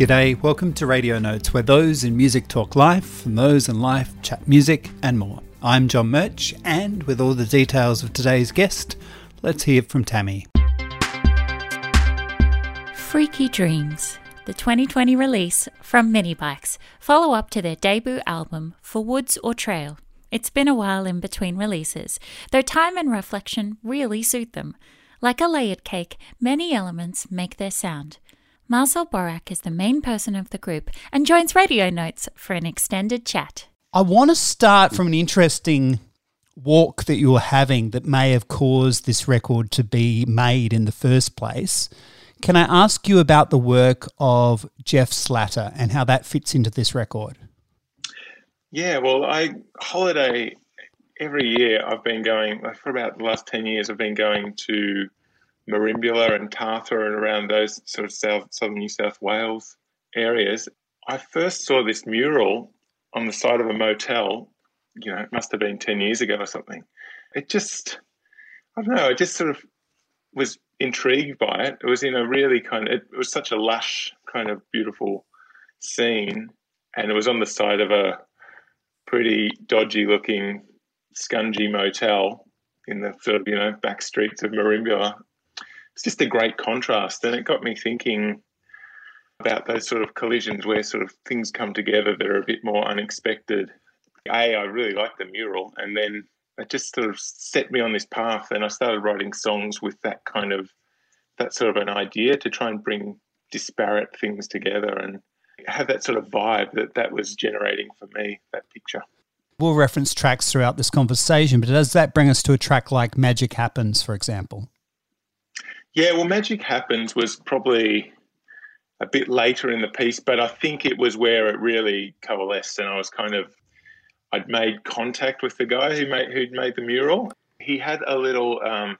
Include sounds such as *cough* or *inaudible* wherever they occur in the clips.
G'day, welcome to Radio Notes, where those in music talk life and those in life chat music and more. I'm John Murch, and with all the details of today's guest, let's hear from Tammy. Freaky Dreams, the 2020 release from Minibikes, follow up to their debut album For Woods or Trail. It's been a while in between releases, though time and reflection really suit them. Like a layered cake, many elements make their sound. Marcel Barrack is the main person of the group and joins Radio Notes for an extended chat. I want to start from an interesting walk that you were having that may have caused this record to be made in the first place. Can I ask you about the work of Jeff Slatter and how that fits into this record? Yeah, well, I holiday every year. I've been going for about the last ten years. I've been going to Merimbula and Tathra and around those sort of south, southern New South Wales areas. I first saw this mural on the side of a motel. You know, it must have been ten years ago or something. It just, I don't know. I just sort of was intrigued by it. It was in a really kind of, it was such a lush, kind of beautiful scene, and it was on the side of a pretty dodgy looking scungy motel in the sort of you know back streets of Merimbula it's just a great contrast. And it got me thinking about those sort of collisions where sort of things come together that are a bit more unexpected. A, I really liked the mural, and then it just sort of set me on this path, and I started writing songs with that kind of that sort of an idea to try and bring disparate things together and have that sort of vibe that that was generating for me. That picture. We'll reference tracks throughout this conversation, but does that bring us to a track like Magic Happens, for example? Yeah, well, Magic Happens was probably a bit later in the piece, but I think it was where it really coalesced, and I was kind of I'd made contact with the guy who made who'd made the mural. He had a little um,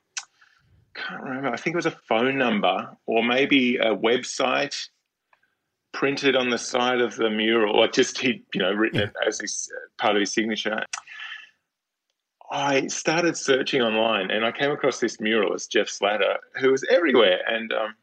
can't remember. I think it was a phone number or maybe a website printed on the side of the mural, or just he'd you know written it as his part of his signature. I started searching online and I came across this muralist, Jeff Slatter, who was everywhere. And um,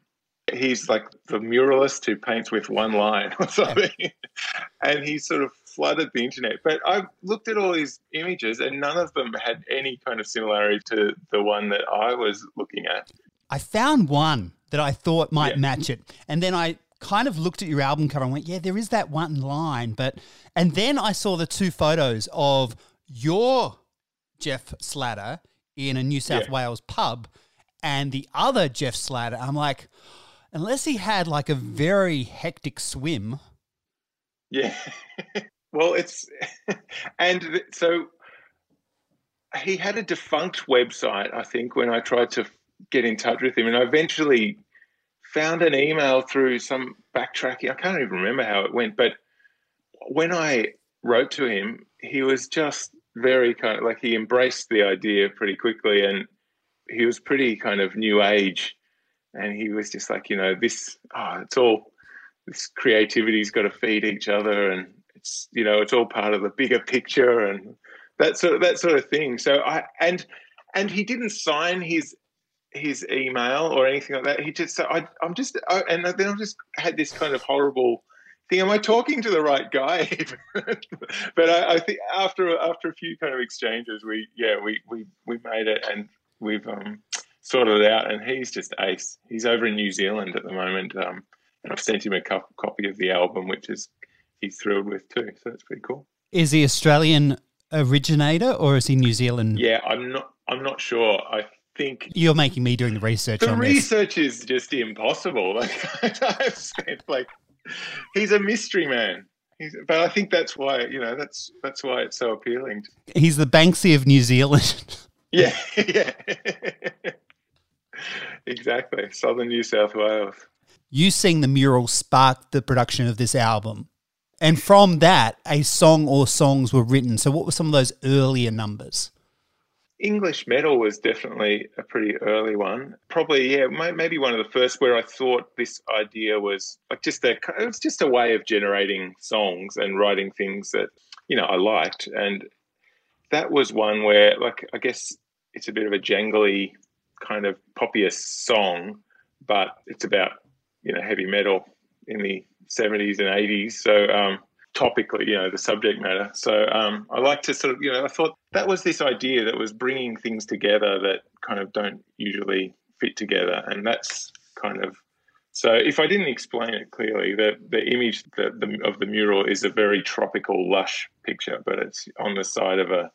he's like the muralist who paints with one line or something. *laughs* and he sort of flooded the internet. But I looked at all these images and none of them had any kind of similarity to the one that I was looking at. I found one that I thought might yeah. match it. And then I kind of looked at your album cover and went, yeah, there is that one line. But, and then I saw the two photos of your Jeff Slatter in a New South yeah. Wales pub and the other Jeff Slatter. I'm like, unless he had like a very hectic swim. Yeah. *laughs* well, it's, *laughs* and so he had a defunct website, I think, when I tried to get in touch with him. And I eventually found an email through some backtracking. I can't even remember how it went. But when I wrote to him, he was just very kind of like he embraced the idea pretty quickly and he was pretty kind of new age. And he was just like you know this oh it's all this creativity's got to feed each other and it's you know it's all part of the bigger picture and that sort of that sort of thing. So i and and he didn't sign his his email or anything like that. He just so I, i'm just I, and then i just had this kind of horrible think, am I talking to the right guy? *laughs* but I, I, think after after a few kind of exchanges, we yeah we we we made it and we've um, sorted it out. And he's just ace. He's over in New Zealand at the moment, um, and I've sent him a co- copy of the album, which is he's thrilled with too. So that's pretty cool. Is he Australian originator or is he New Zealand? Yeah, I'm not. I'm not sure. I think you're making me doing the research. The research this. is just impossible. *laughs* Like *laughs* I've spent like he's a mystery man. He's, but I think that's why you know that's that's why it's so appealing. He's the Banksy of New Zealand. *laughs* yeah, yeah, exactly. Southern New South Wales. You seeing the mural sparked the production of this album, and from that, a song or songs were written. So, what were some of those earlier numbers? English metal was definitely a pretty early one. Probably, yeah, maybe one of the first where I thought this idea was like just a, it was just a way of generating songs and writing things that, you know, I liked. And that was one where, like, I guess it's a bit of a jangly kind of poppiest song, but it's about, you know, heavy metal in the 70s and 80s. So um, topically, you know, the subject matter. So um, I like to sort of, you know, I thought that was this idea that was bringing things together that kind of don't usually fit together, and that's kind of. So if I didn't explain it clearly, the the image the, the, of the mural is a very tropical, lush picture, but it's on the side of a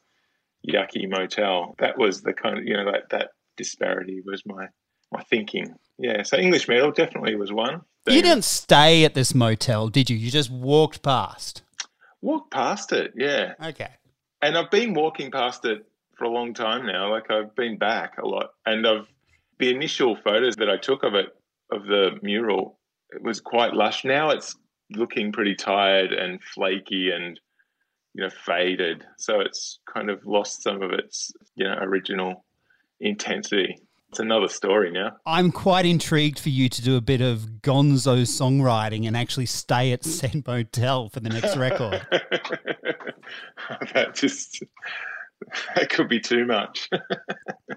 yucky motel. That was the kind of you know that that disparity was my my thinking. Yeah, so English metal definitely was one. You didn't stay at this motel, did you? You just walked past. Walked past it, yeah. Okay. And I've been walking past it for a long time now. Like I've been back a lot, and I've the initial photos that I took of it of the mural it was quite lush. Now it's looking pretty tired and flaky and you know faded, so it's kind of lost some of its you know original intensity. It's another story now. I'm quite intrigued for you to do a bit of gonzo songwriting and actually stay at Saint Motel for the next record. *laughs* that just that could be too much.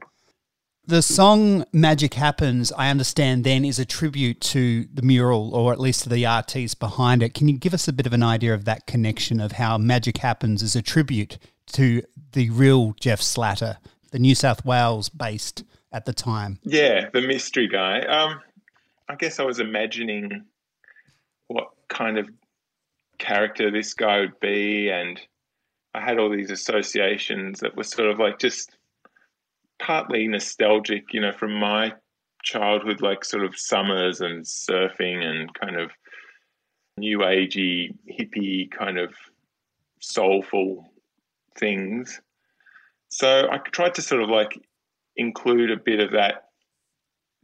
*laughs* the song Magic Happens, I understand then is a tribute to the mural or at least to the artiste behind it. Can you give us a bit of an idea of that connection of how Magic Happens is a tribute to the real Jeff Slatter, the New South Wales based at the time? Yeah, the mystery guy. Um, I guess I was imagining what kind of character this guy would be, and I had all these associations that were sort of like just partly nostalgic, you know, from my childhood, like sort of summers and surfing and kind of new agey, hippie kind of soulful things. So I tried to sort of like include a bit of that,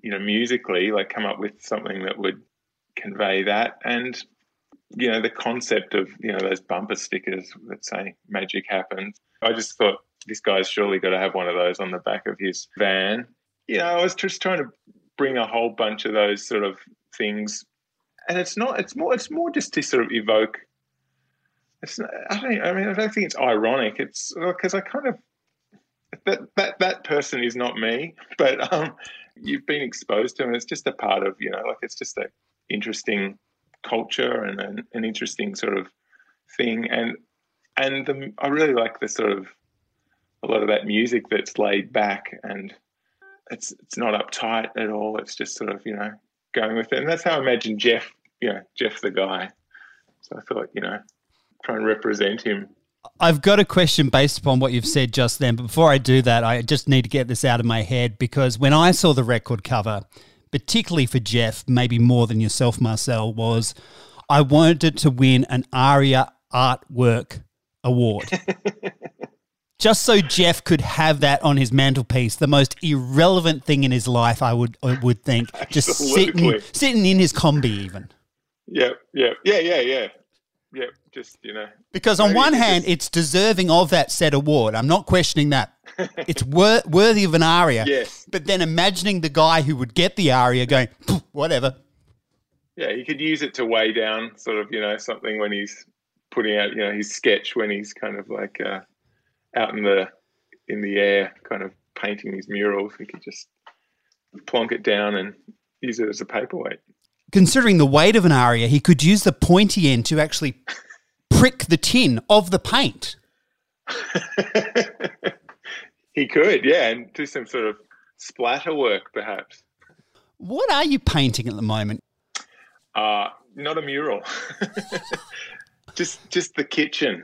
you know, musically, like come up with something that would convey that. And, you know, the concept of, you know, those bumper stickers that say magic happens. I just thought this guy's surely got to have one of those on the back of his van. You know, I was just trying to bring a whole bunch of those sort of things. And it's not, it's more, it's more just to sort of evoke it's I don't I mean I don't think it's ironic. It's because I kind of that that that person is not me, but um, you've been exposed to, and it's just a part of you know, like it's just a interesting culture and an, an interesting sort of thing, and and the, I really like the sort of a lot of that music that's laid back and it's it's not uptight at all. It's just sort of you know going with it, and that's how I imagine Jeff. you know, Jeff the guy. So I thought you know, try and represent him I've got a question based upon what you've said just then. But before I do that, I just need to get this out of my head because when I saw the record cover, particularly for Jeff, maybe more than yourself, Marcel, was I wanted to win an ARIA Artwork Award. *laughs* just so Jeff could have that on his mantelpiece, the most irrelevant thing in his life, I would I would think, just sitting sitting in his Kombi, even. Yeah, yeah, yeah, yeah, yeah yeah, just you know. Because on one hand, just... it's deserving of that said award. I'm not questioning that. *laughs* it's wor- worthy of an ARIA. Yes. But then imagining the guy who would get the ARIA going, whatever. Yeah, he could use it to weigh down sort of, you know, something when he's putting out, you know, his sketch when he's kind of like uh, out in the in the air, kind of painting his murals. He could just plonk it down and use it as a paperweight considering the weight of an ARIA, he could use the pointy end to actually prick the tin of the paint. *laughs* he could, yeah, and do some sort of splatter work, perhaps. What are you painting at the moment? Uh, not a mural. *laughs* just just the kitchen.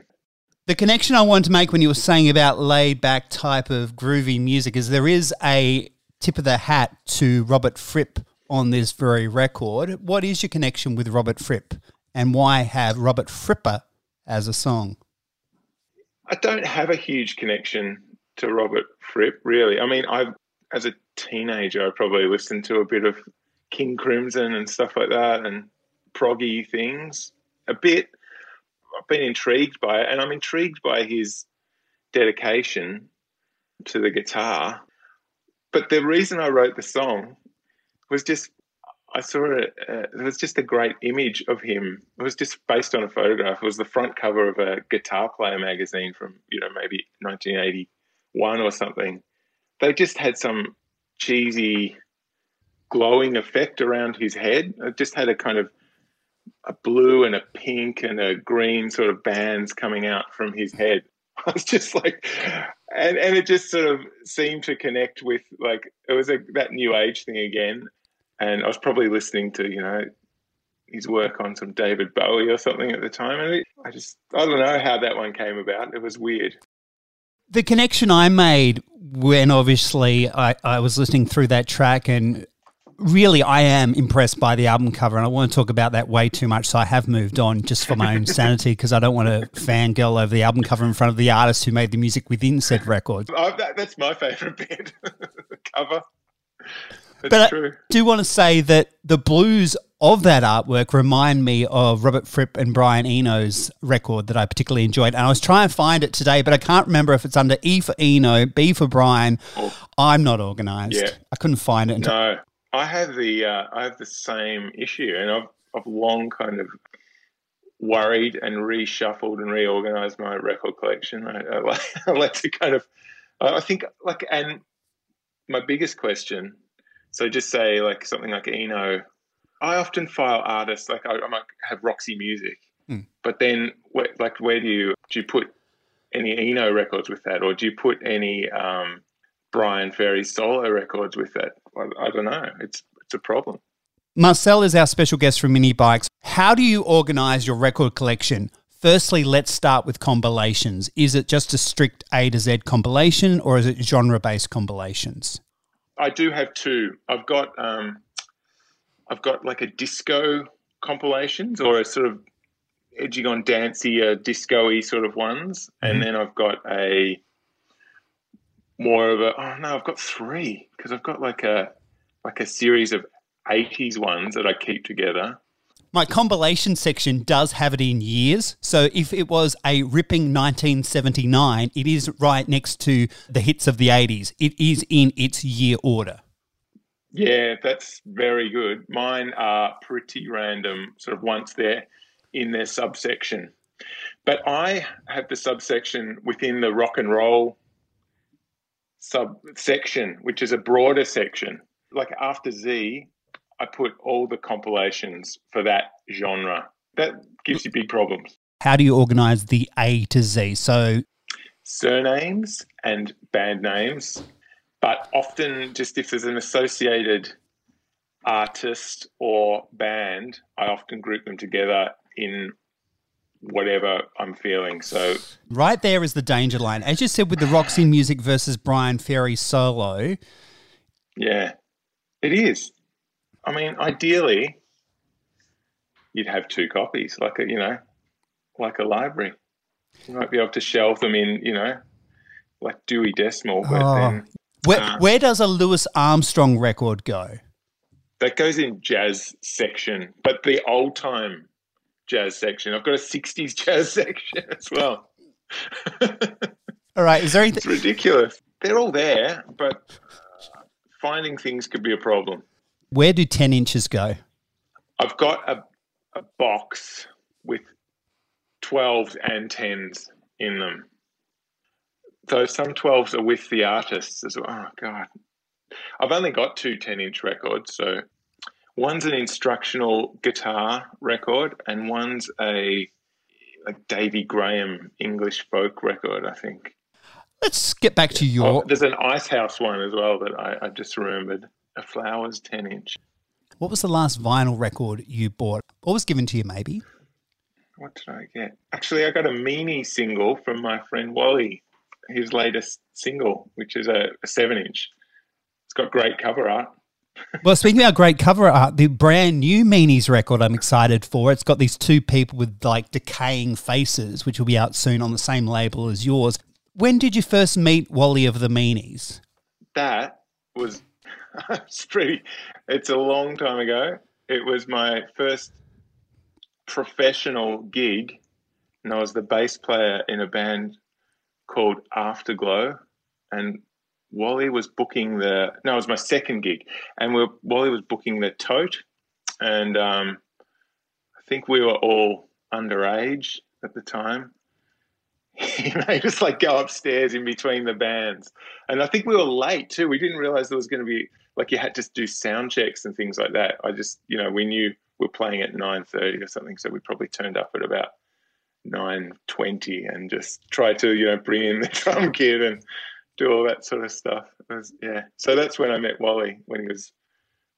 The connection I wanted to make when you were saying about laid back type of groovy music is there is a tip of the hat to Robert Fripp on this very record. What is your connection with Robert Fripp and why have Robert Fripper as a song? I don't have a huge connection to Robert Fripp, really. I mean, I as a teenager, I probably listened to a bit of King Crimson and stuff like that and proggy things a bit. I've been intrigued by it, and I'm intrigued by his dedication to the guitar. But the reason I wrote the song was just I saw it. Uh, it was just a great image of him. It was just based on a photograph. It was the front cover of a guitar player magazine from you know maybe 1981 or something. They just had some cheesy glowing effect around his head. It just had a kind of a blue and a pink and a green sort of bands coming out from his head. *laughs* I was just like, and and it just sort of seemed to connect with like it was a that new age thing again, and I was probably listening to you know his work on some David Bowie or something at the time, and it, I just I don't know how that one came about. It was weird. The connection I made when obviously I, I was listening through that track and really I am impressed by the album cover and I want to talk about that way too much so I have moved on just for my own *laughs* sanity because I don't want to fangirl over the album cover in front of the artist who made the music within said record. Oh, that, that's my favourite bit, *laughs* the cover. That's but true. I do want to say that the blues of that artwork remind me of Robert Fripp and Brian Eno's record that I particularly enjoyed. And I was trying to find it today, but I can't remember if it's under E for Eno, B for Brian. Oh. I'm not organised. Yeah. I couldn't find it. Until- No, I have the uh, I have the same issue, and I've I've long kind of worried and reshuffled and reorganized my record collection. I, I, like, *laughs* I like to kind of I think like and my biggest question. So just say like something like Eno. I often file artists like I, I might have Roxy Music, Hmm. but then where, like where do you do you put any Eno records with that, or do you put any um, Bryan Ferry solo records with that? I, I don't know. It's it's a problem. Marcel is our special guest from Minibikes. How do you organise your record collection? Firstly, let's start with compilations. Is it just a strict A to Z compilation or is it genre based compilations? I do have two. I've got um, I've got like a disco compilations or a sort of edging on dancey, uh, disco-y sort of ones, and Mhm. then I've got a more of a oh no, I've got three because I've got like a like a series of '80s ones that I keep together. My compilation section does have it in years. So if it was a ripping 1979, it is right next to the hits of the 80s. It is in its year order. Yeah, that's very good. Mine are pretty random, sort of once they're in their subsection. But I have the subsection within the rock and roll subsection, which is a broader section. Like after Z, I put all the compilations for that genre. That gives you big problems. How do you organize the A to Z? So Surnames and band names, but often just if there's an associated artist or band, I often group them together in whatever I'm feeling. So right there is the danger line. As you said with the Roxy Music versus Bryan Ferry solo, yeah, it is. I mean, ideally, you'd have two copies, like a you know, like a library. You might be able to shelve them in, you know, like Dewey Decimal, but Oh. then where, Uh. where does a Louis Armstrong record go? that goes in jazz section, but the old time jazz section. I've got a '60s *laughs* jazz section as well. All right, is there anything? it's ridiculous. They're all there, but uh, finding things could be a problem. Where do 10 inches go? I've got a, a box with 12s and 10s in them. So some 12s are with the artists as well. Oh, God. I've only got two 10 inch records. So one's an instructional guitar record, and one's a like Davy Graham English folk record, I think. Let's get back to Oh, your. there's an Icehouse one as well that I, I just remembered. A Flowers 10 inch. What was the last vinyl record you bought? Or was given to you, maybe? What did I get? Actually, I got a meanie single from my friend Wally, his latest single, which is a, a seven inch. It's got great cover art. *laughs* Well, speaking about great cover art, the brand new Meanies record I'm excited for. It's got these two people with like decaying faces, which will be out soon on the same label as yours. When did you first meet Wally of the Meanies? That was *laughs* it's pretty. It's a long time ago. It was my first professional gig, and I was the bass player in a band called Afterglow, and Wally was booking the. No, it was my second gig, and we Wally was booking the Tote, and um, I think we were all underage at the time. He made us like go upstairs in between the bands, and I think we were late too. We didn't realize there was going to be like you had to do sound checks and things like that. I just, you know, we knew we're playing at nine thirty or something, so we probably turned up at about nine twenty and just tried to you know bring in the *laughs* drum kit and do all that sort of stuff. Was, yeah, so that's when I met Wally when he was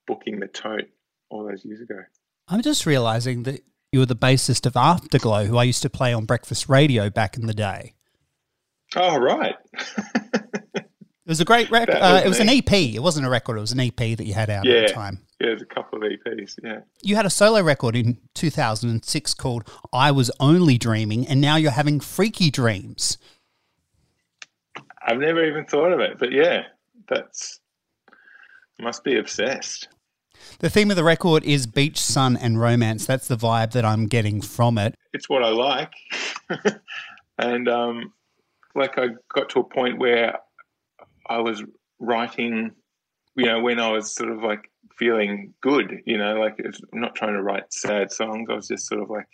booking the Tote all those years ago. I'm just realizing that you were the bassist of Afterglow, who I used to play on breakfast radio back in the day. Oh right. It was a great record. Uh, it was an EP. It wasn't a record. It was an EP that you had out yeah. at the time. Yeah, there's a couple of EPs. Yeah. You had a solo record in 2006 called "I Was Only Dreaming," and now you're having freaky dreams. I've never even thought of it, but yeah, that's must be obsessed. The theme of the record is beach, sun, and romance. That's the vibe that I'm getting from it. It's what I like, *laughs* and um, like I got to a point where I was writing, you know, when I was sort of like feeling good, you know, like I'm not trying to write sad songs. I was just sort of like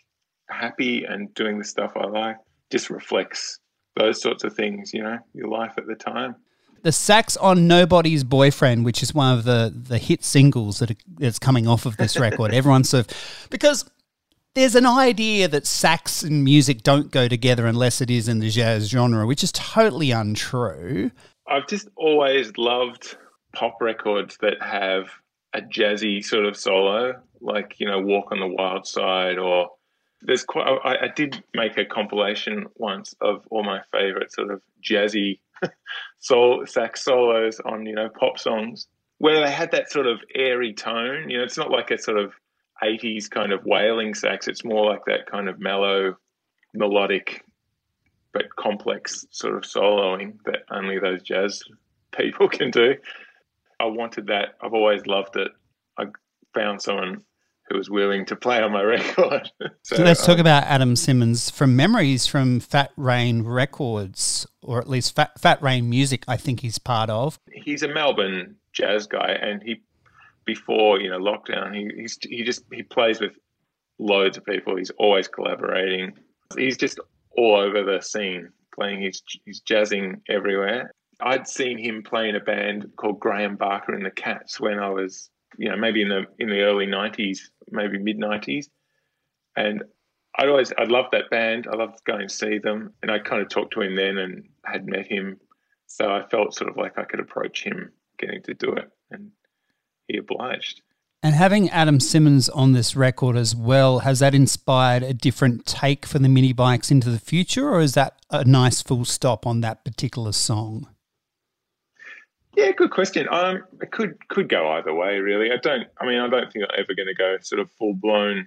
happy and doing the stuff I like. Just reflects those sorts of things, you know, your life at the time. The sax on Nobody's Boyfriend, which is one of the, the hit singles that are, that's coming off of this *laughs* record. Everyone's sort of, because there's an idea that sax and music don't go together unless it is in the jazz genre, which is totally untrue. I've just always loved pop records that have a jazzy sort of solo, like you know, "Walk on the Wild Side" or there's quite. I, I did make a compilation once of all my favorite sort of jazzy *laughs* soul sax solos on you know pop songs where they had that sort of airy tone. You know, it's not like a sort of 80s kind of wailing sax. It's more like that kind of mellow, melodic but complex sort of soloing that only those jazz people *laughs* can do. I wanted that. I've always loved it. I found someone who was willing to play on my record. *laughs* so, so, let's um, talk about Adam Simmons from memories from Fat Rain Records, or at least Fat, Fat Rain Music. I think he's part of. He's a Melbourne jazz guy, and he before you know lockdown, he he's, he just he plays with loads of people. He's always collaborating. He's just all over the scene, playing. He's he's jazzing everywhere. I'd seen him play in a band called Graham Barker and the Cats when I was, you know, maybe in the in the early '90s, maybe mid '90s, and I'd always I loved that band. I loved going to see them, and I kind of talked to him then and had met him, so I felt sort of like I could approach him getting to do it, and he obliged. And having Adam Simmons on this record as well, has that inspired a different take for the Minibikes into the future, or is that a nice full stop on that particular song? Yeah, good question. Um, it could could go either way, really. I don't. I mean, I don't think I'm ever going to go sort of full blown.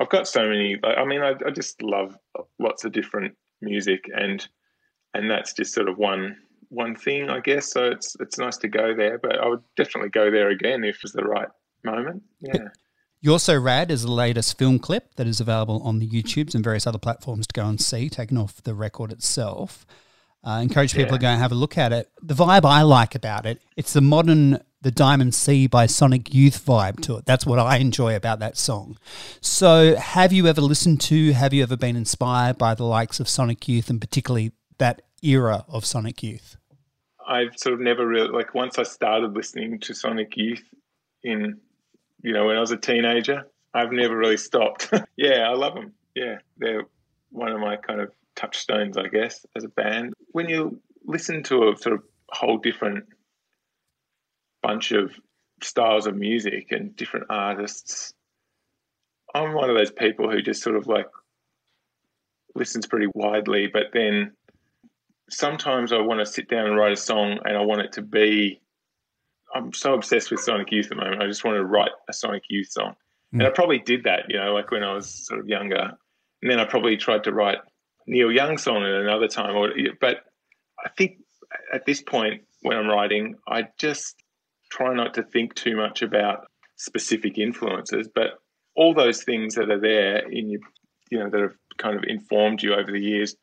I've got so many. I mean, I, I just love lots of different music, and and that's just sort of one one thing, I guess. So it's it's nice to go there, but I would definitely go there again if it's the right moment. Yeah. You're So Rad is the latest film clip that is available on the YouTubes and various other platforms to go and see, taken off the record itself. Uh, encourage people yeah. to go and have a look at it. The vibe I like about it, it's the modern the Diamond Sea by Sonic Youth vibe to it. That's what I enjoy about that song. So, have you ever listened to, have you ever been inspired by the likes of Sonic Youth and particularly that era of Sonic Youth? I've sort of never really, like, once I started listening to Sonic Youth in you know, when I was a teenager. I've never really stopped. *laughs* yeah, I love them. Yeah, they're one of my kind of touchstones, I guess, as a band. When you listen to a sort of whole different bunch of styles of music and different artists, I'm one of those people who just sort of like listens pretty widely, but then sometimes I want to sit down and write a song and I want it to be I'm so obsessed with Sonic Youth at the moment. I just want to write a Sonic Youth song, mm. and I probably did that, you know, like when I was sort of younger, and then I probably tried to write Neil Young song at another time. Or, but I think at this point when I'm writing, I just try not to think too much about specific influences, but all those things that are there in you, you know, that have kind of informed you over the years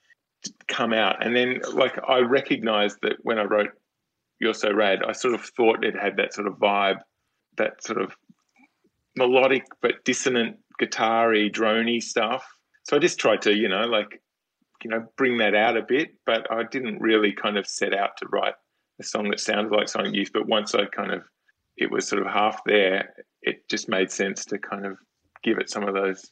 come out. And then, like, I recognize that when I wrote you're So Rad, I sort of thought it had that sort of vibe, that sort of melodic but dissonant guitar-y, drony stuff. So I just tried to, you know, like, you know, bring that out a bit, but I didn't really kind of set out to write a song that sounded like Sonic Youth. But once I kind of, it was sort of half there, it just made sense to kind of give it some of those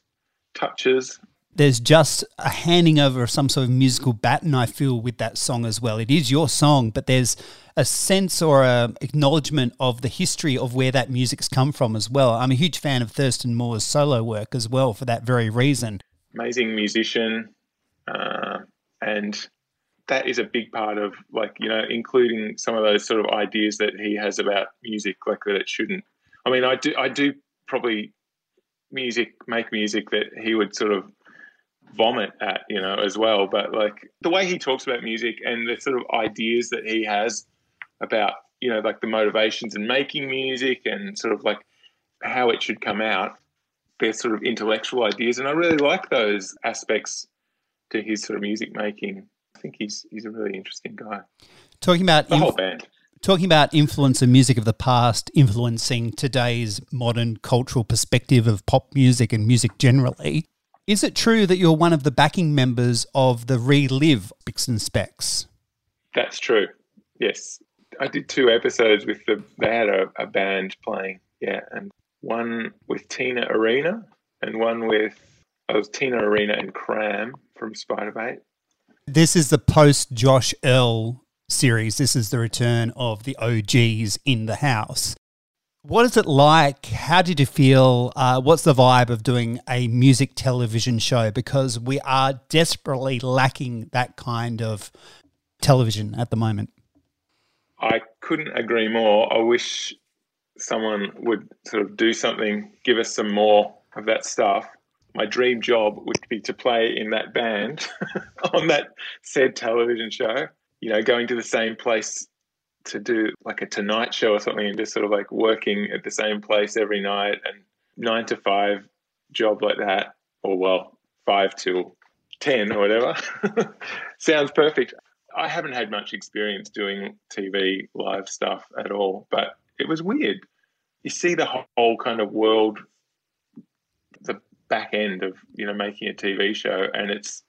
touches. There's just a handing over of some sort of musical baton, I feel, with that song as well. It is your song, but there's a sense or a acknowledgement of the history of where that music's come from as well. I'm a huge fan of Thurston Moore's solo work as well for that very reason. Amazing musician, uh, and that is a big part of like you know including some of those sort of ideas that he has about music like that it shouldn't. I mean i do i do probably music make music that he would sort of vomit at you know as well. But like the way he talks about music and the sort of ideas that he has about you know like the motivations in making music and sort of like how it should come out they're sort of intellectual ideas. And i really like those aspects to his sort of music making I think he's he's a really interesting guy. Talking about the inf- whole band. Talking about influence of music of the past influencing today's modern cultural perspective of pop music and music generally. Is it true that you're one of the backing members of the Relive Spicks and Specks? That's true. Yes, I did two episodes with the. They had a, a band playing, yeah, and one with Tina Arena and one with. Was Tina Arena and Kram from Spiderbait, this is the post Josh Earl series. This is the return of the OGs in the house. What is it like? How did you feel? Uh, what's the vibe of doing a music television show? Because we are desperately lacking that kind of television at the moment. I couldn't agree more. I wish someone would sort of do something, give us some more of that stuff my dream job would be to play in that band *laughs* on that said television show. You know, going to the same place to do like a Tonight Show or something, and just sort of like working at the same place every night and nine to five job like that, or well, five till ten or whatever. *laughs* Sounds perfect. I haven't had much experience doing TV live stuff at all, but it was weird. You see the whole kind of world back end of you know making a TV show, and it's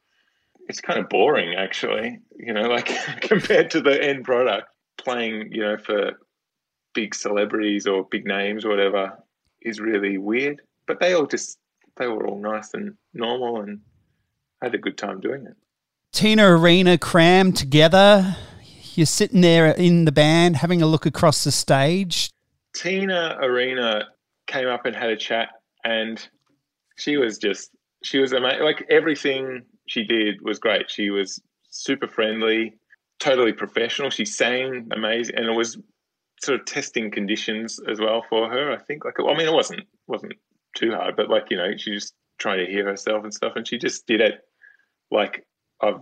it's kind of boring actually. You know, *laughs* like compared to the end product, playing you know for big celebrities or big names or whatever is really weird. But they all just they were all nice and normal and had a good time doing it. Tina Arena crammed together. You're sitting there in the band having a look across the stage. Tina Arena came up and had a chat and she was just she was amazing. Like everything she did was great. She was super friendly, totally professional. She sang amazing, and it was sort of testing conditions as well for her. I think. Like, I mean, it wasn't wasn't too hard, but like you know, she just trying to hear herself and stuff, and she just did it like I've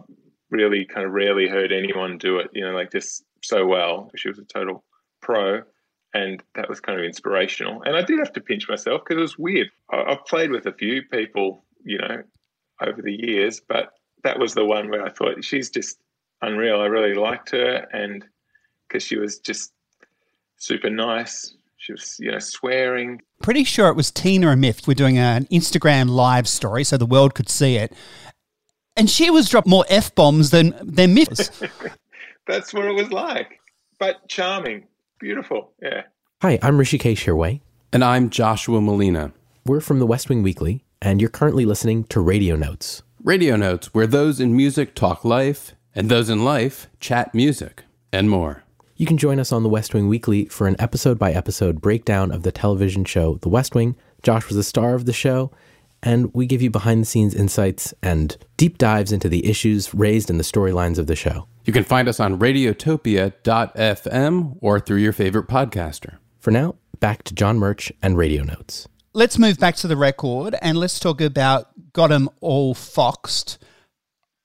really kind of rarely heard anyone do it. You know, like just so well. She was a total pro and that was kind of inspirational. And I did have to pinch myself because it was weird. I've played with a few people, you know, over the years, but that was the one where I thought she's just unreal. I really liked her, and because she was just super nice. She was, you know, swearing. Pretty sure it was Tina and Myf. We're doing an Instagram live story so the world could see it. And she was dropping more F bombs than, than Myths. *laughs* That's what it was like. But charming. Beautiful. Yeah. Hi, I'm Hrishikesh Hirway. And I'm Joshua Malina. We're from the West Wing Weekly, and you're currently listening to Radio Notes. Radio Notes, where those in music talk life, and those in life chat music, and more. You can join us on the West Wing Weekly for an episode by episode breakdown of the television show The West Wing. Josh was the star of the show, and we give you behind the scenes insights and deep dives into the issues raised in the storylines of the show. You can find us on radiotopia.fm or through your favorite podcaster. For now, back to John Murch and Radio Notes. Let's move back to the record and let's talk about Got 'em All Foxed.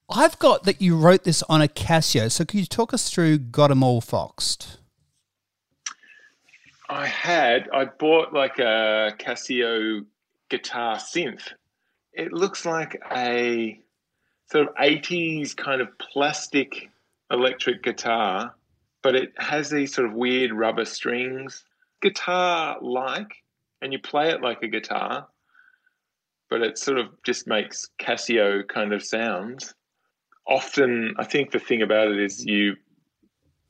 I've got that you wrote this on a Casio, so could you talk us through Got 'em All Foxed? I had. I bought like a Casio guitar synth. It looks like a sort of 80s kind of plastic electric guitar, but it has these sort of weird rubber strings. Guitar like, and you play it like a guitar, but it sort of just makes Casio kind of sounds. Often, I think the thing about it is you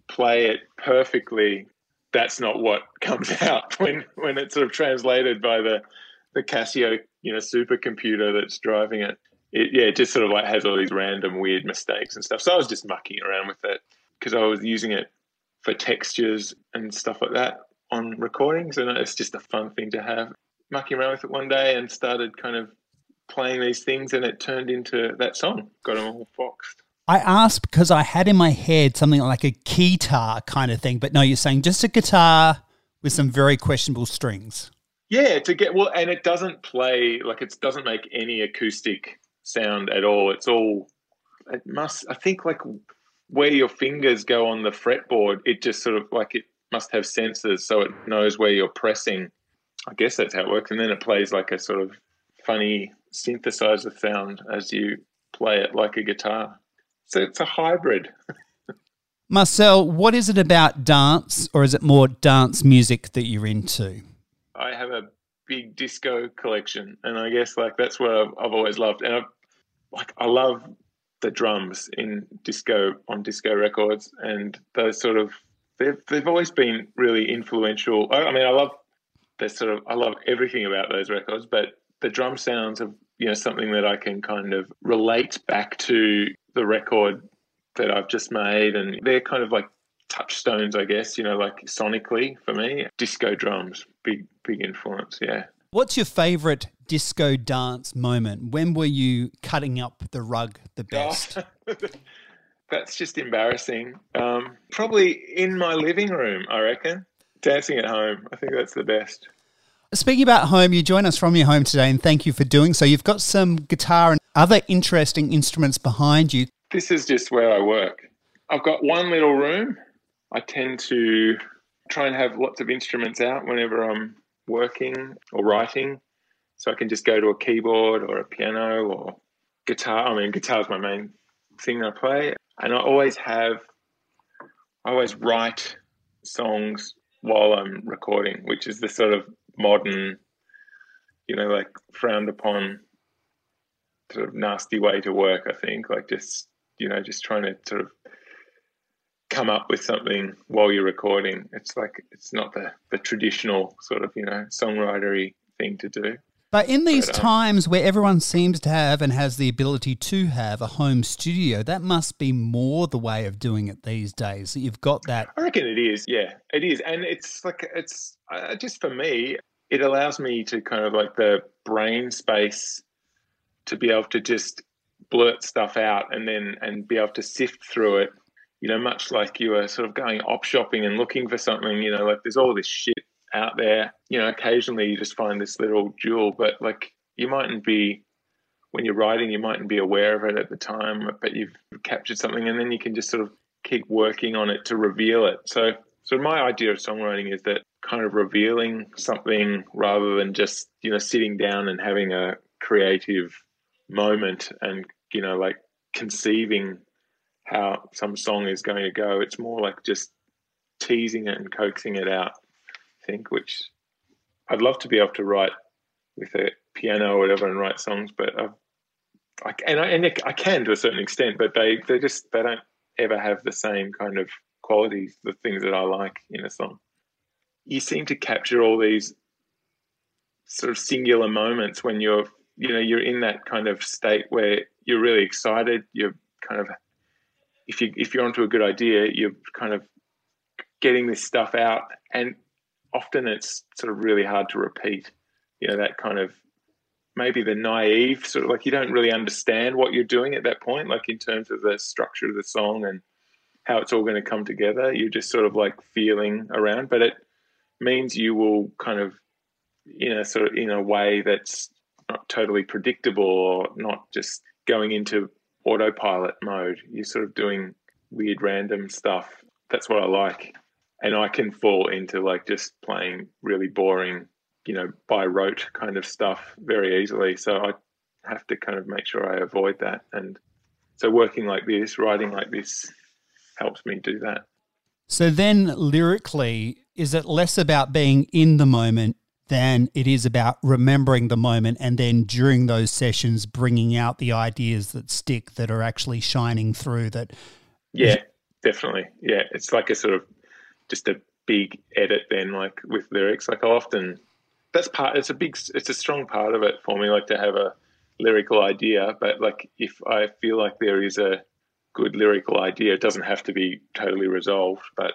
play it perfectly. That's not what *laughs* comes out when, when it's sort of translated by the the Casio, you know, supercomputer that's driving it. It yeah, it just sort of like has all these random weird mistakes and stuff. So I was just mucking around with it because I was using it for textures and stuff like that on recordings, and it's just a fun thing to have. Mucking around with it one day and started kind of playing these things, and it turned into that song. Got them all foxed. I asked because I had in my head something like a keytar kind of thing, but no, you're saying just a guitar with some very questionable strings. Yeah, to get well, and it doesn't play like it doesn't make any acoustic sound at all. It's all it must. I think like where your fingers go on the fretboard, it just sort of like it must have sensors, so it knows where you're pressing. I guess that's how it works, and then it plays like a sort of funny synthesizer sound as you play it like a guitar. So it's a hybrid. Marcel, what is it about dance, or is it more dance music that you're into? I have a big disco collection, and I guess like that's what I've, I've always loved. And I, like I love the drums in disco on disco records, and those sort of they've they've always been really influential. I, I mean, I love the sort of I love everything about those records, but the drum sounds of you know something that I can kind of relate back to the record that I've just made, and they're kind of like touchstones, I guess. You know, like sonically for me, disco drums, big big influence. Yeah. What's your favorite disco dance moment? When were you cutting up the rug the *laughs* best? That's just embarrassing. Um, probably in my living room, I reckon. Dancing at home. I think that's the best. Speaking about home, you join us from your home today, and thank you for doing so. You've got some guitar and other interesting instruments behind you. This is just where I work. I've got one little room. I tend to try and have lots of instruments out whenever I'm working or writing. So I can just go to a keyboard or a piano or guitar. I mean, guitar is my main thing that I play. And I always have, I always write songs while I'm recording, which is the sort of modern, you know, like frowned upon sort of nasty way to work, I think. Like just, you know, just trying to sort of come up with something while you're recording. It's like it's not the, the traditional sort of, you know, songwritery thing to do. But in these but, um, times where everyone seems to have and has the ability to have a home studio, that must be more the way of doing it these days. You've got that. I reckon it is. Yeah, it is, and it's like it's uh, just for me. It allows me to kind of like the brain space to be able to just blurt stuff out and then and be able to sift through it. You know, much like you were sort of going op shopping and looking for something. You know, like there's all this shit out there. You know, occasionally you just find this little jewel, but like you mightn't be when you're writing, you mightn't be aware of it at the time, but you've captured something, and then you can just sort of keep working on it to reveal it. So, so my idea of songwriting is that kind of revealing something rather than just you know sitting down and having a creative moment and you know like conceiving how some song is going to go. It's more like just teasing it and coaxing it out I think, which I'd love to be able to write with a piano or whatever and write songs, but I've, I, and I, and I can to a certain extent, but they they just they don't ever have the same kind of qualities, the things that I like in a song. You seem to capture all these sort of singular moments when you're you know you're in that kind of state where you're really excited. You're kind of if you if you're onto a good idea, you're kind of getting this stuff out, and often it's sort of really hard to repeat. You know, that kind of maybe the naive sort of like you don't really understand what you're doing at that point, like in terms of the structure of the song and how it's all going to come together. You're just sort of like feeling around, but it means you will kind of, you know sort of in a way that's not totally predictable or not just going into autopilot mode. You're sort of doing weird random stuff. That's what I like and I can fall into like just playing really boring, you know, by rote kind of stuff very easily. So I have to kind of make sure I avoid that. And so working like this, writing like this helps me do that. So then lyrically, is it less about being in the moment than it is about remembering the moment and then during those sessions bringing out the ideas that stick that are actually shining through that yeah definitely yeah it's like a sort of just a big edit then like with lyrics like i often that's part. It's a big. It's a strong part of it for me. Like to have a lyrical idea, but like if I feel like there is a good lyrical idea, it doesn't have to be totally resolved, but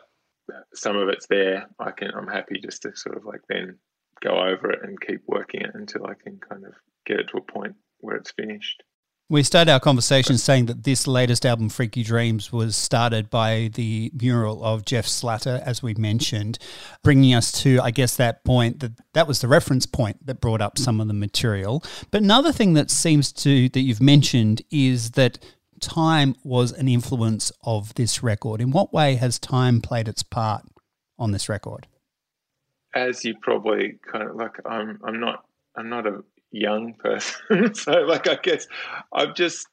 some of it's there. I can. I'm happy just to sort of like then go over it and keep working it until I can kind of get it to a point where it's finished. We started our conversation saying that this latest album, Freaky Dreams, was started by the mural of Jeff Slatter, as we mentioned, bringing us to, I guess, that point that that was the reference point that brought up some of the material. But another thing that seems to that you've mentioned is that time was an influence of this record. In what way has time played its part on this record? As you probably kind of like, I'm I'm not I'm not a young person. *laughs* so like I guess I've just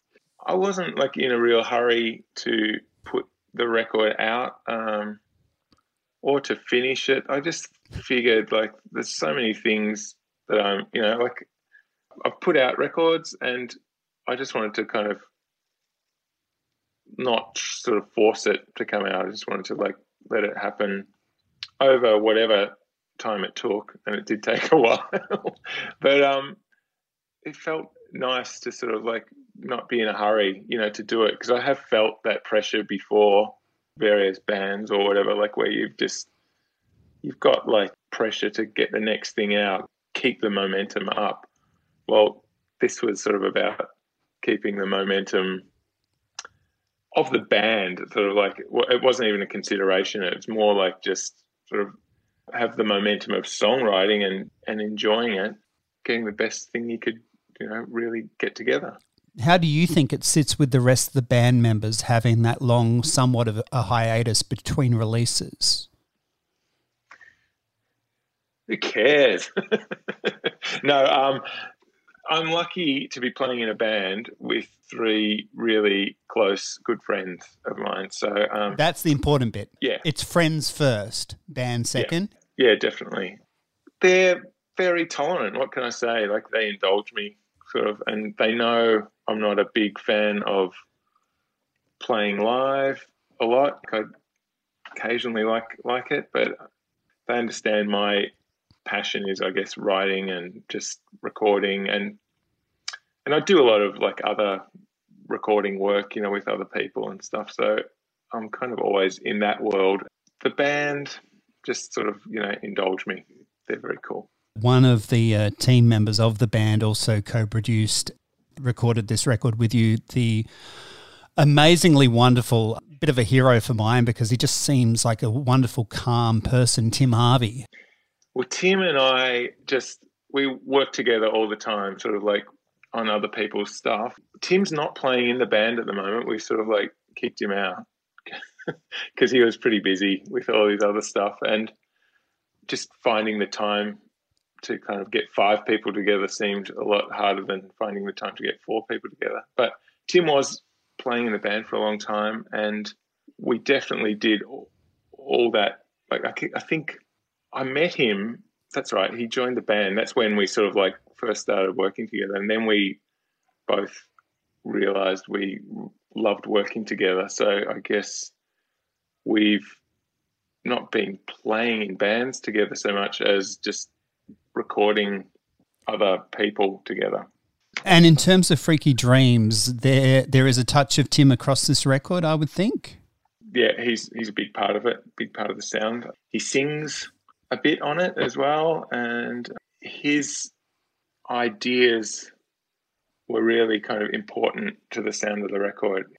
I wasn't like in a real hurry to put the record out um, or to finish it. I just figured like there's so many things that I'm you know like I've put out records and I just wanted to kind of not sort of force it to come out. I just wanted to like let it happen over whatever time it took, and it did take a *laughs* while. but um, it felt nice to sort of like not be in a hurry, you know, to do it because I have felt that pressure before various bands or whatever, like where you've just you've got like pressure to get the next thing out, keep the momentum up. Well, this was sort of about keeping the momentum of the band. Sort of like it wasn't even a consideration. It's more like just sort of have the momentum of songwriting and and enjoying it, getting the best thing you could you know really get together. How do you think it sits with the rest of the band members having that long, somewhat of a hiatus between releases? Who cares? *laughs* no, um, I'm lucky to be playing in a band with three really close, good friends of mine. So um, that's the important bit. Yeah, it's friends first, band second. Yeah, yeah definitely. They're very tolerant. What can I say? Like they indulge me sort of, and they know I'm not a big fan of playing live a lot. I occasionally like like it, but they understand my passion is, I guess, writing and just recording, and and I do a lot of like other recording work, you know, with other people and stuff. So I'm kind of always in that world. The band just sort of, you know, indulge me. They're very cool. One of the uh, team members of the band also co produced, recorded this record with you. The amazingly wonderful, bit of a hero for mine because he just seems like a wonderful, calm person, Tim Harvey. Well, Tim and I just, we work together all the time, sort of like on other people's stuff. Tim's not playing in the band at the moment. We sort of like kicked him out *laughs* because he was pretty busy with all his other stuff and just finding the time to kind of get five people together seemed a lot harder than finding the time to get four people together. But Tim was playing in the band for a long time, and we definitely did all, all that. Like I, I think I met him. That's right. He joined the band. That's when we sort of like first started working together, and then we both realized we loved working together. So I guess we've not been playing in bands together so much as just recording other people together. And in terms of Freaky Dreams, there there is a touch of Tim across this record, I would think. Yeah, he's he's a big part of it, big part of the sound. He sings a bit on it as well, and his ideas were really kind of important to the sound of the record.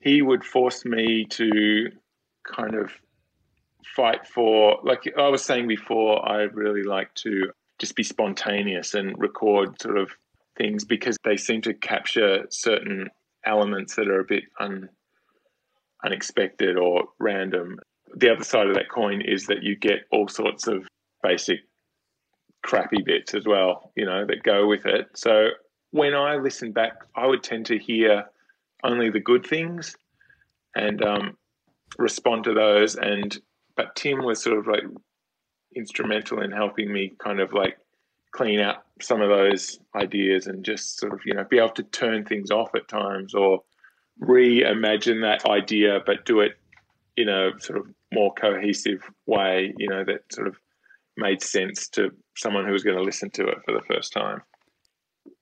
He would force me to kind of fight for, like I was saying before, I really like to just be spontaneous and record sort of things because they seem to capture certain elements that are a bit un, unexpected or random. The other side of that coin is that you get all sorts of basic crappy bits as well, you know, that go with it. So when I listen back, I would tend to hear only the good things and um, respond to those. And but Tim was sort of like instrumental in helping me kind of like clean out some of those ideas and just sort of you know be able to turn things off at times or reimagine that idea but do it in a sort of more cohesive way you know that sort of made sense to someone who was going to listen to it for the first time.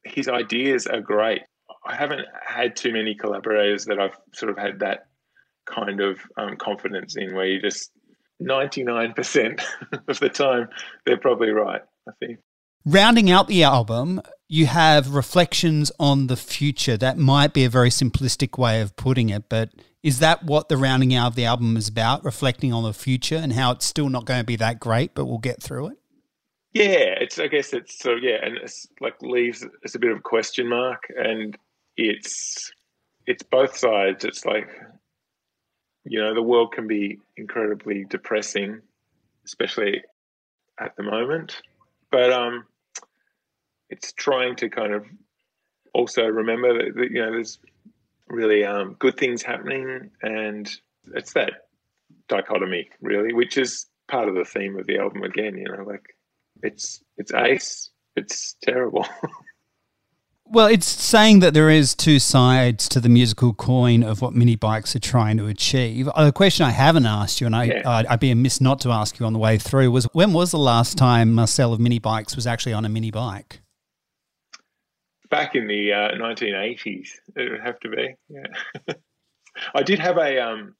His ideas are great. I haven't had too many collaborators that I've sort of had that kind of um, confidence in where you just 99% *laughs* of the time they're probably right, I think. Rounding out the album, you have reflections on the future. That might be a very simplistic way of putting it, but is that what the rounding out of the album is about? Reflecting on the future and how it's still not going to be that great, but we'll get through it? Yeah, it's. I guess it's sort of yeah, and it's like leaves it's a bit of a question mark, and it's it's both sides. It's like you know the world can be incredibly depressing, especially at the moment, but um, it's trying to kind of also remember that, that you know there's really um, good things happening, and it's that dichotomy really, which is part of the theme of the album again. You know, like it's it's ace, it's terrible. *laughs* Well, it's saying that there is two sides to the musical coin of what Minibikes are trying to achieve. A question I haven't asked you, and I, yeah. uh, I'd be amiss not to ask you on the way through, was when was the last time Marcel of Minibikes was actually on a mini bike? back in the uh, 1980s. It would have to be. Yeah. *laughs* I did have a um,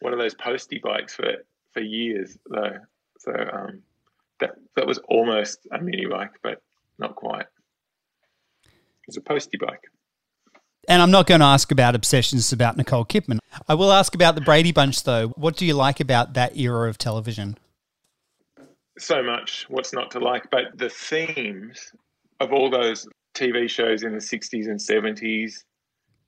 one of those postie bikes for for years though. So um, that that was almost a mini bike, but not quite. It was a postie bike. And I'm not going to ask about obsessions about Nicole Kidman. I will ask about the Brady Bunch, though. What do you like about that era of television? So much. What's not to like? But the themes of all those TV shows in the 60s and 70s,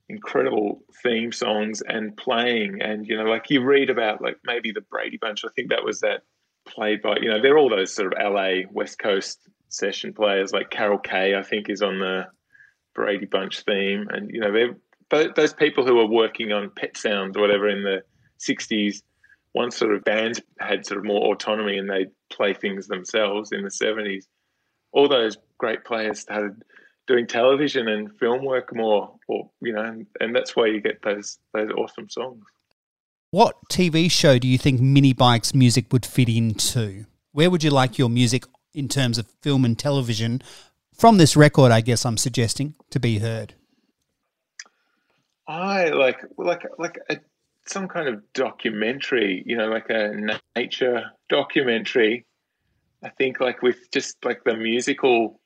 incredible theme songs and playing. And, you know, like you read about like maybe the Brady Bunch, I think that was that played by, you know, they're all those sort of LA West Coast session players like Carol Kaye, I think, is on the Brady Bunch theme. And, you know, they're those people who were working on Pet Sounds or whatever in the 60s, once sort of bands had sort of more autonomy and they'd play things themselves in the 70s, all those great players started doing television and film work more, or you know, and, and that's why you get those those awesome songs. What TV show do you think Mini Bike's music would fit into? Where would you like your music in terms of film and television from this record? I guess I'm suggesting to be heard. I like like like a, some kind of documentary, you know, like a nature documentary. I think like with just like the musical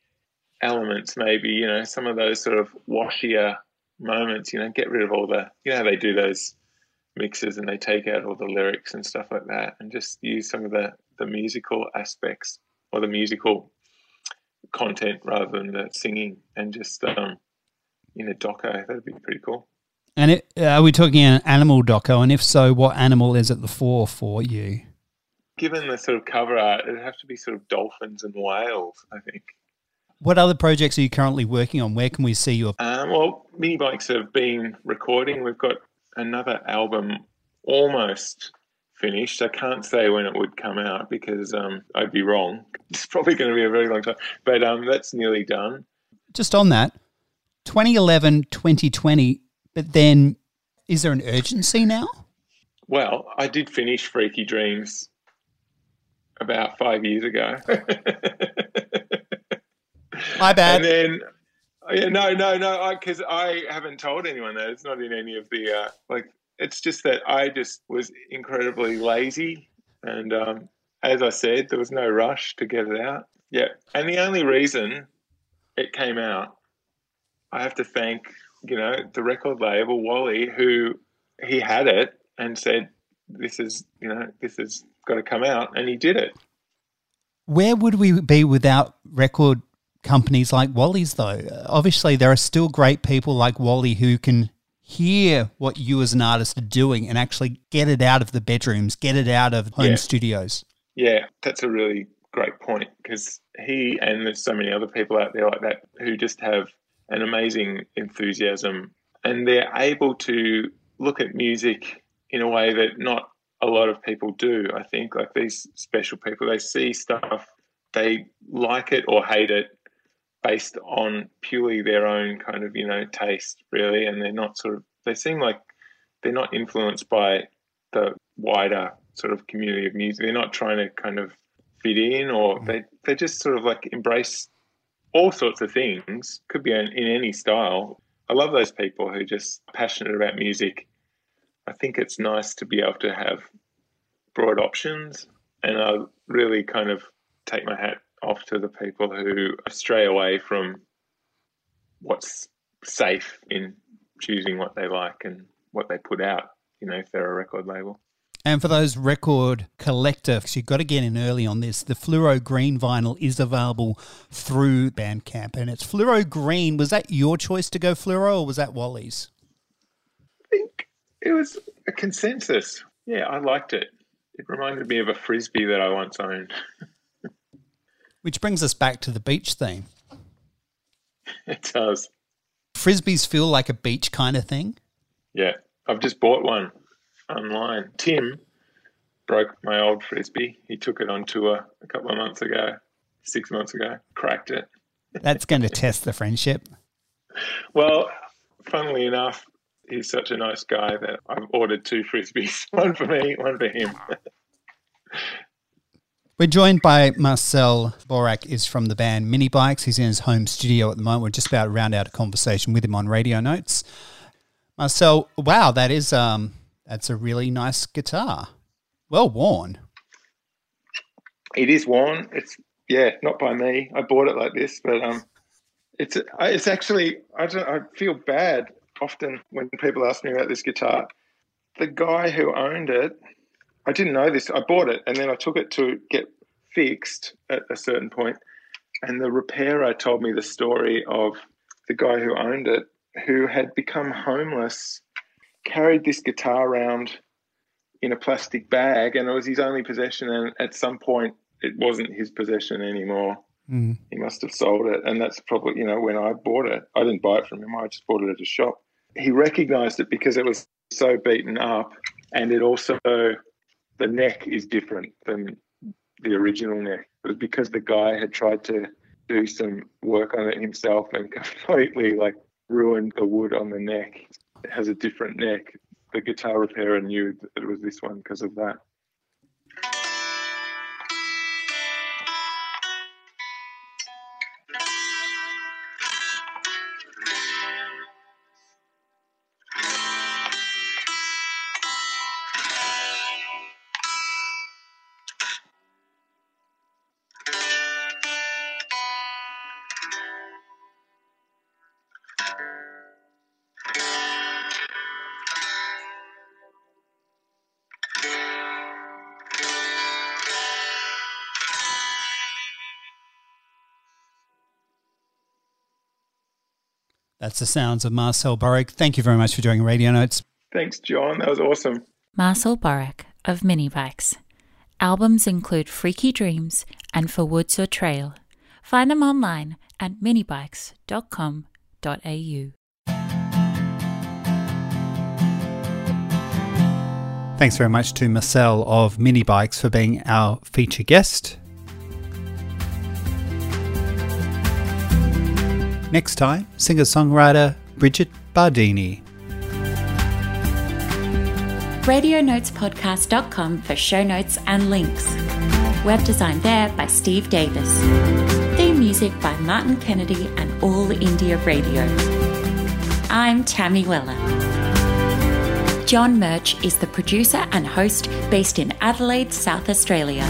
elements, maybe, you know, some of those sort of washier moments, you know, get rid of all the, you know, they do those mixes and they take out all the lyrics and stuff like that and just use some of the, the musical aspects or the musical content rather than the singing and just um, in a doco. That'd be pretty cool. And it, are we talking an animal doco? And if so, what animal is at the fore for you? Given the sort of cover art, it'd have to be sort of dolphins and whales, I think. What other projects are you currently working on? Where can we see you? Um, well, Minibikes have been recording. We've got another album almost finished. I can't say when it would come out because um, I'd be wrong. *laughs* It's probably going to be a very long time, but um, that's nearly done. Just on that, 2011, 2020, but then is there an urgency now? Well, I did finish Freaky Dreams about five years ago. *laughs* My bad. And then, yeah, no, no, no, because I, I, haven't told anyone that. It's not in any of the, uh, like, it's just that I just was incredibly lazy. And um, as I said, there was no rush to get it out. Yeah. And the only reason it came out, I have to thank, you know, the record label, Wally, who he had it and said, this is, you know, this has got to come out. And he did it. Where would we be without record companies like Wally's, though. Obviously, there are still great people like Wally who can hear what you as an artist are doing and actually get it out of the bedrooms, get it out of home yeah. studios. Yeah, that's a really great point because he and there's so many other people out there like that who just have an amazing enthusiasm and they're able to look at music in a way that not a lot of people do. I think like these special people, they see stuff, they like it or hate it, based on purely their own kind of you know taste really and they're not sort of they seem like they're not influenced by the wider sort of community of music they're not trying to kind of fit in, or mm. they they just sort of like embrace all sorts of things. Could be in, in any style. I love those people who just passionate about music. I think it's nice to be able to have broad options, and I really kind of take my hat off to the people who stray away from what's safe in choosing what they like and what they put out, you know, if they're a record label. And for those record collectors, you've got to get in early on this. The fluoro green vinyl is available through Bandcamp, and it's fluoro green. Was that your choice to go fluoro, or was that Wally's? I think it was a consensus. Yeah, I liked it. It reminded me of a frisbee that I once owned. *laughs* Which brings us back to the beach theme. *laughs* It does. Frisbees feel like a beach kind of thing. Yeah, I've just bought one online. Tim broke my old frisbee. He took it on tour a couple of months ago, six months ago, cracked it. *laughs* That's going to test the friendship. Well, funnily enough, he's such a nice guy that I've ordered two frisbees, *laughs* one for me, one for him. We're joined by Marcel Barrack, is from the band Minibikes. He's in his home studio at the moment. We're just about to round out a conversation with him on radio notes. Marcel, wow, that is um, that's a really nice guitar. Well worn. It is worn. It's yeah, not by me. I bought it like this, but um, it's it's actually I don't I feel bad often when people ask me about this guitar. The guy who owned it I didn't know this. I bought it and then I took it to get fixed at a certain point. point, and the repairer told me the story of the guy who owned it, who had become homeless, carried this guitar around in a plastic bag, and it was his only possession. And at some point, it wasn't his possession anymore. Mm. He must have sold it, and that's probably you know when I bought it. I didn't buy it from him. I just bought it at a shop. He recognised it because it was so beaten up, and it also the neck is different than the original neck. It was because the guy had tried to do some work on it himself and *laughs* completely like ruined the wood on the neck. It has a different neck. The guitar repairer knew that it was this one because of that. That's the sounds of Marcel Barrack. Thank you very much for doing Radio Notes. Thanks, John. That was awesome. Marcel Barrack of Minibikes. Albums include Freaky Dreams and For Woods or Trail. Find them online at minibikes.com.au. Thanks very much to Marcel of Minibikes for being our feature guest. Next time, singer songwriter Bridget Bardini. RadioNotesPodcast.com for show notes and links. Web design there by Steve Davis. Theme music by Martin Kennedy and All India Radio. I'm Tammy Weller. John Murch is the producer and host based in Adelaide, South Australia.